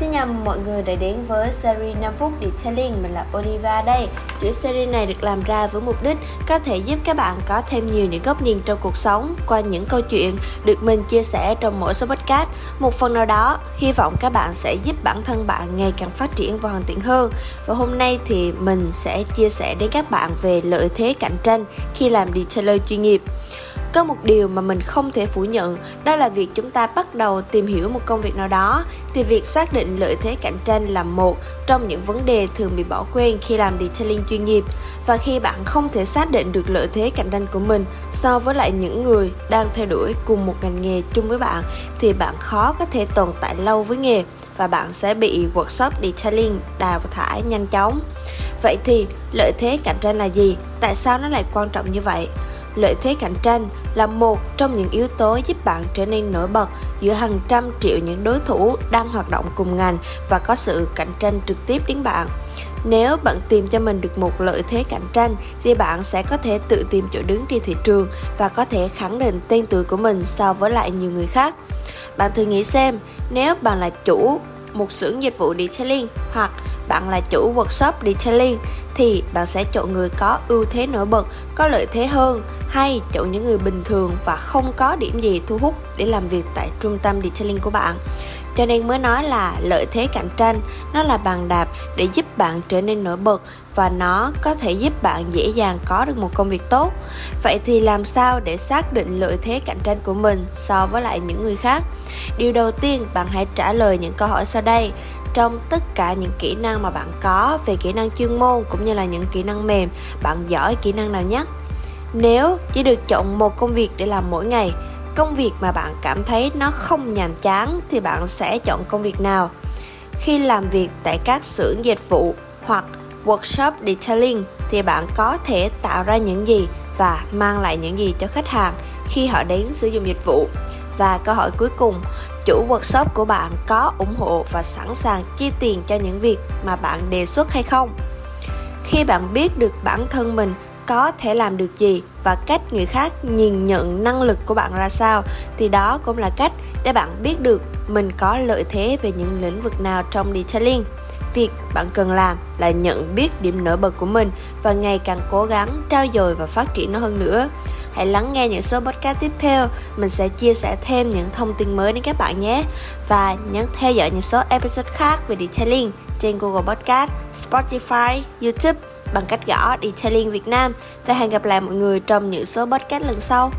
xin chào mọi người đã đến với series 5 phút Detailing, mình là Oliva đây. Chuỗi series này được làm ra với mục đích có thể giúp các bạn có thêm nhiều những góc nhìn trong cuộc sống qua những câu chuyện được mình chia sẻ trong mỗi số podcast. Một phần nào đó, hy vọng các bạn sẽ giúp bản thân bạn ngày càng phát triển và hoàn thiện hơn. Và hôm nay thì mình sẽ chia sẻ đến các bạn về lợi thế cạnh tranh khi làm detailer chuyên nghiệp có một điều mà mình không thể phủ nhận, đó là việc chúng ta bắt đầu tìm hiểu một công việc nào đó. Thì việc xác định lợi thế cạnh tranh là một trong những vấn đề thường bị bỏ quên khi làm detailing chuyên nghiệp. Và khi bạn không thể xác định được lợi thế cạnh tranh của mình so với lại những người đang theo đuổi cùng một ngành nghề chung với bạn, thì bạn khó có thể tồn tại lâu với nghề và bạn sẽ bị workshop detailing đào thải nhanh chóng. Vậy thì, lợi thế cạnh tranh là gì? Tại sao nó lại quan trọng như vậy? Lợi thế cạnh tranh là một trong những yếu tố giúp bạn trở nên nổi bật giữa hàng trăm triệu những đối thủ đang hoạt động cùng ngành và có sự cạnh tranh trực tiếp đến bạn. Nếu bạn tìm cho mình được một lợi thế cạnh tranh thì bạn sẽ có thể tự tìm chỗ đứng trên thị trường và có thể khẳng định tên tuổi của mình so với lại nhiều người khác. Bạn thử nghĩ xem, nếu bạn là chủ một xưởng dịch vụ detailing hoặc bạn là chủ workshop detailing thì bạn sẽ chọn người có ưu thế nổi bật, có lợi thế hơn hay chọn những người bình thường và không có điểm gì thu hút để làm việc tại trung tâm detailing của bạn. Cho nên mới nói là lợi thế cạnh tranh nó là bàn đạp để giúp bạn trở nên nổi bật và nó có thể giúp bạn dễ dàng có được một công việc tốt. Vậy thì làm sao để xác định lợi thế cạnh tranh của mình so với lại những người khác? Điều đầu tiên bạn hãy trả lời những câu hỏi sau đây trong tất cả những kỹ năng mà bạn có về kỹ năng chuyên môn cũng như là những kỹ năng mềm, bạn giỏi kỹ năng nào nhất? Nếu chỉ được chọn một công việc để làm mỗi ngày, công việc mà bạn cảm thấy nó không nhàm chán thì bạn sẽ chọn công việc nào? Khi làm việc tại các xưởng dịch vụ hoặc workshop detailing thì bạn có thể tạo ra những gì và mang lại những gì cho khách hàng khi họ đến sử dụng dịch vụ? Và câu hỏi cuối cùng chủ workshop của bạn có ủng hộ và sẵn sàng chi tiền cho những việc mà bạn đề xuất hay không? Khi bạn biết được bản thân mình có thể làm được gì và cách người khác nhìn nhận năng lực của bạn ra sao, thì đó cũng là cách để bạn biết được mình có lợi thế về những lĩnh vực nào trong detailing. Việc bạn cần làm là nhận biết điểm nổi bật của mình và ngày càng cố gắng trao dồi và phát triển nó hơn nữa hãy lắng nghe những số podcast tiếp theo. Mình sẽ chia sẻ thêm những thông tin mới đến các bạn nhé. Và nhấn theo dõi những số episode khác về detailing trên Google Podcast, Spotify, YouTube bằng cách gõ Detailing Việt Nam. Và hẹn gặp lại mọi người trong những số podcast lần sau.